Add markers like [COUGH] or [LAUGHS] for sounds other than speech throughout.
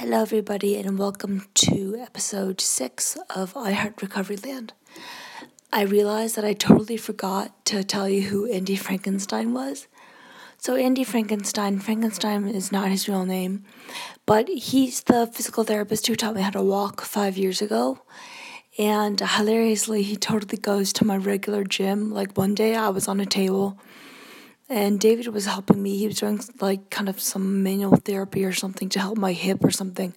Hello, everybody, and welcome to episode six of I Heart Recovery Land. I realized that I totally forgot to tell you who Andy Frankenstein was. So, Andy Frankenstein, Frankenstein is not his real name, but he's the physical therapist who taught me how to walk five years ago. And hilariously, he totally goes to my regular gym. Like one day, I was on a table and David was helping me. He was doing like kind of some manual therapy or something to help my hip or something.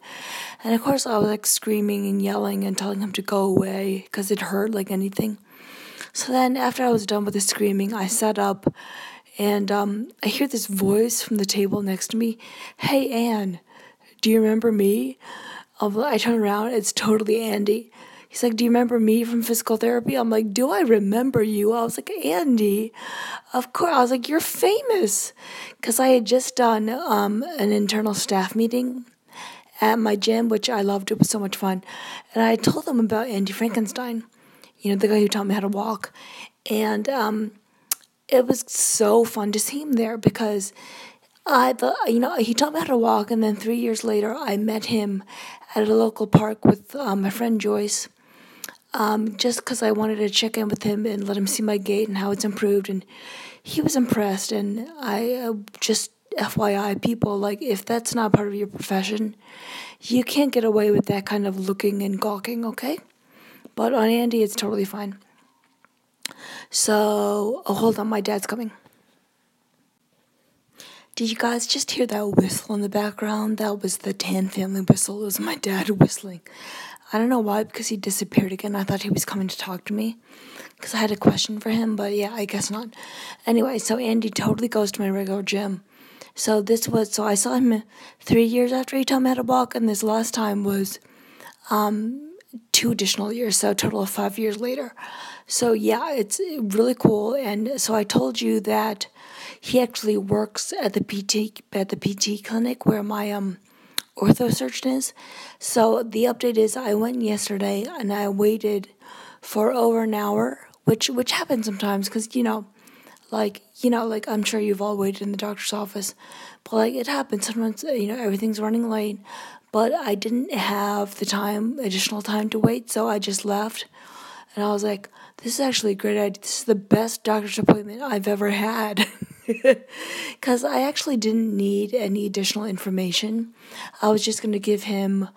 And of course, I was like screaming and yelling and telling him to go away because it hurt like anything. So then, after I was done with the screaming, I sat up and um, I hear this voice from the table next to me Hey, Anne, do you remember me? I turn around, it's totally Andy. He's like, Do you remember me from physical therapy? I'm like, Do I remember you? I was like, Andy, of course. I was like, You're famous. Because I had just done um, an internal staff meeting at my gym, which I loved. It was so much fun. And I told them about Andy Frankenstein, you know, the guy who taught me how to walk. And um, it was so fun to see him there because I thought, you know, he taught me how to walk. And then three years later, I met him at a local park with um, my friend Joyce um, just because I wanted to check in with him and let him see my gait and how it's improved. And he was impressed. And I uh, just, FYI, people, like, if that's not part of your profession, you can't get away with that kind of looking and gawking, okay? But on Andy, it's totally fine. So, oh, hold on, my dad's coming. Did you guys just hear that whistle in the background? That was the Tan family whistle. It was my dad [LAUGHS] whistling. I don't know why, because he disappeared again. I thought he was coming to talk to me because I had a question for him, but yeah, I guess not. Anyway, so Andy totally goes to my regular gym. So this was, so I saw him three years after he taught me how to walk, and this last time was um, two additional years, so total of five years later. So yeah, it's really cool. And so I told you that he actually works at the PT at the PT clinic where my um ortho surgeon is. So the update is I went yesterday and I waited for over an hour, which which happens sometimes because you know, like you know, like I'm sure you've all waited in the doctor's office, but like it happens sometimes. You know, everything's running late, but I didn't have the time, additional time to wait, so I just left, and I was like, this is actually a great idea. This is the best doctor's appointment I've ever had. [LAUGHS] [LAUGHS] Because I actually didn't need any additional information. I was just going to give him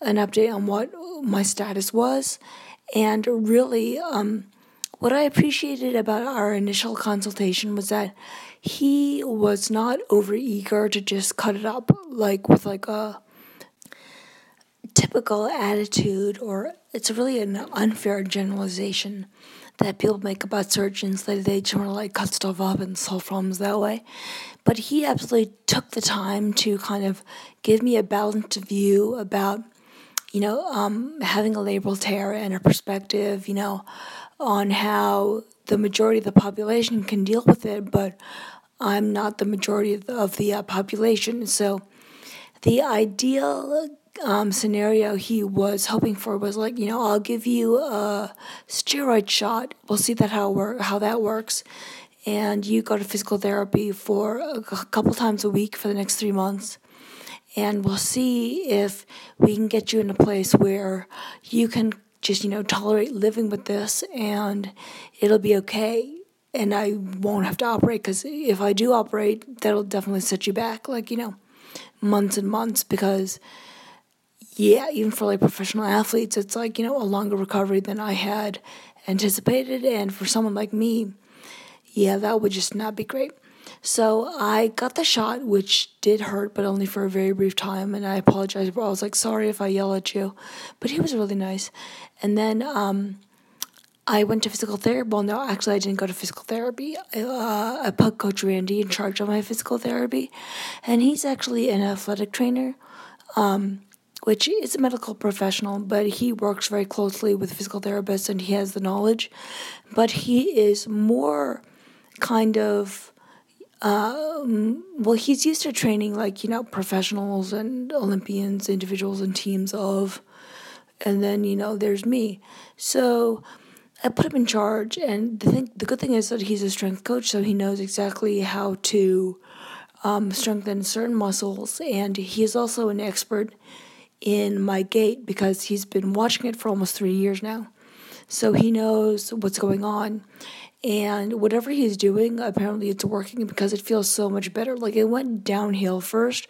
an update on what my status was. And really, um, what I appreciated about our initial consultation was that he was not over eager to just cut it up like with like a typical attitude or it's really an unfair generalization that people make about surgeons that they to like cut stuff up and solve problems that way. But he absolutely took the time to kind of give me a balanced view about, you know, um, having a labral tear and a perspective, you know, on how the majority of the population can deal with it, but I'm not the majority of the, of the uh, population. So the ideal um, scenario he was hoping for was like, you know, I'll give you a steroid shot. We'll see that how work how that works, and you go to physical therapy for a couple times a week for the next three months, and we'll see if we can get you in a place where you can just you know tolerate living with this, and it'll be okay. And I won't have to operate because if I do operate, that'll definitely set you back, like you know, months and months because yeah, even for like professional athletes, it's like, you know, a longer recovery than I had anticipated. And for someone like me, yeah, that would just not be great. So I got the shot, which did hurt, but only for a very brief time. And I apologized. I was like, sorry if I yell at you. But he was really nice. And then um, I went to physical therapy. Well, no, actually, I didn't go to physical therapy. Uh, I put Coach Randy in charge of my physical therapy. And he's actually an athletic trainer. Um, which is a medical professional, but he works very closely with physical therapists and he has the knowledge. But he is more kind of, um, well, he's used to training like, you know, professionals and Olympians, individuals and teams of, and then, you know, there's me. So I put him in charge. And the, thing, the good thing is that he's a strength coach, so he knows exactly how to um, strengthen certain muscles, and he is also an expert in my gait because he's been watching it for almost three years now. So he knows what's going on. And whatever he's doing, apparently it's working because it feels so much better. Like it went downhill first.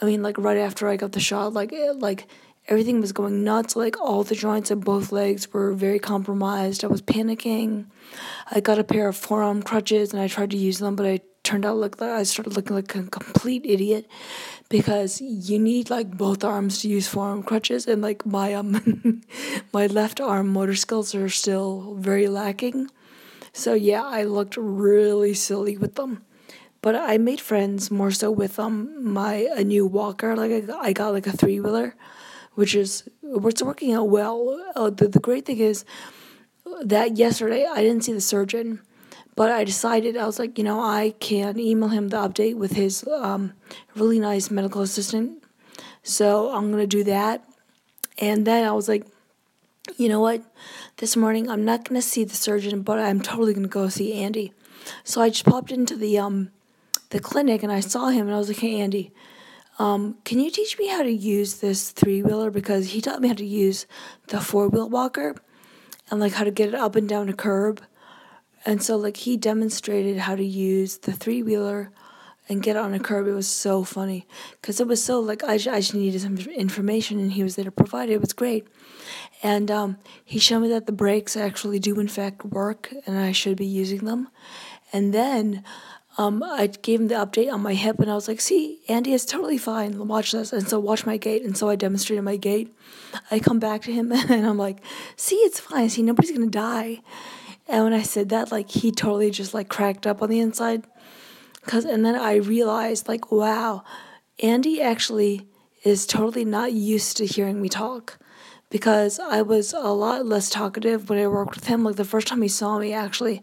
I mean, like right after I got the shot, like it, like everything was going nuts. Like all the joints in both legs were very compromised. I was panicking. I got a pair of forearm crutches and I tried to use them, but I turned out like I started looking like a complete idiot because you need like both arms to use forearm crutches and like my um [LAUGHS] my left arm motor skills are still very lacking. So yeah, I looked really silly with them. But I made friends more so with um my a new walker. Like I I got like a three wheeler, which is it's working out well. Uh, the the great thing is that yesterday I didn't see the surgeon, but I decided I was like, you know, I can email him the update with his um, really nice medical assistant. So I'm gonna do that, and then I was like, you know what, this morning I'm not gonna see the surgeon, but I'm totally gonna go see Andy. So I just popped into the um the clinic and I saw him and I was like, hey Andy, um, can you teach me how to use this three wheeler because he taught me how to use the four wheel walker and like how to get it up and down a curb. And so like he demonstrated how to use the three wheeler and get on a curb. It was so funny because it was so like I, I just needed some information and he was there to provide it. It was great. And um, he showed me that the brakes actually do in fact work and I should be using them. And then um, I gave him the update on my hip, and I was like, "See, Andy is totally fine. Watch this." And so watch my gait, and so I demonstrated my gait. I come back to him, [LAUGHS] and I'm like, "See, it's fine. See, nobody's gonna die." And when I said that, like he totally just like cracked up on the inside, cause and then I realized like, wow, Andy actually is totally not used to hearing me talk because I was a lot less talkative when I worked with him. Like the first time he saw me, actually,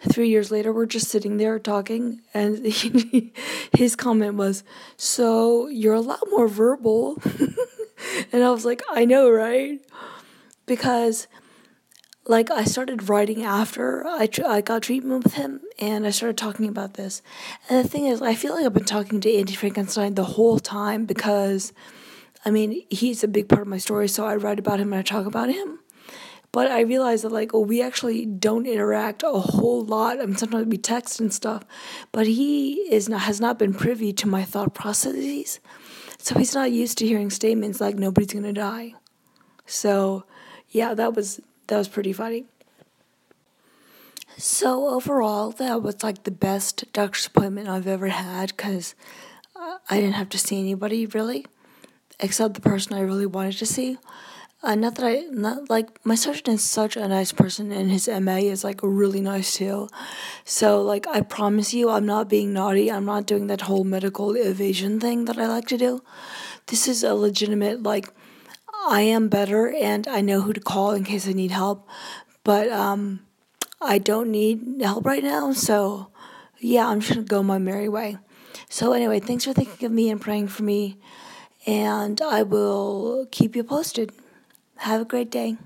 three years later, we're just sitting there talking, and [LAUGHS] he, his comment was, So you're a lot more verbal. [LAUGHS] and I was like, I know, right? Because, like, I started writing after I, tr- I got treatment with him, and I started talking about this. And the thing is, I feel like I've been talking to Andy Frankenstein the whole time because, I mean, he's a big part of my story, so I write about him and I talk about him. But I realized that like, we actually don't interact a whole lot. I mean, sometimes we text and stuff, but he is not has not been privy to my thought processes, so he's not used to hearing statements like nobody's gonna die. So, yeah, that was that was pretty funny. So overall, that was like the best doctor's appointment I've ever had because I didn't have to see anybody really, except the person I really wanted to see. Uh, not that I not like my surgeon is such a nice person and his MA is like really nice too. So like I promise you I'm not being naughty. I'm not doing that whole medical evasion thing that I like to do. This is a legitimate like I am better and I know who to call in case I need help. But um I don't need help right now, so yeah, I'm just gonna go my merry way. So anyway, thanks for thinking of me and praying for me and I will keep you posted. Have a great day.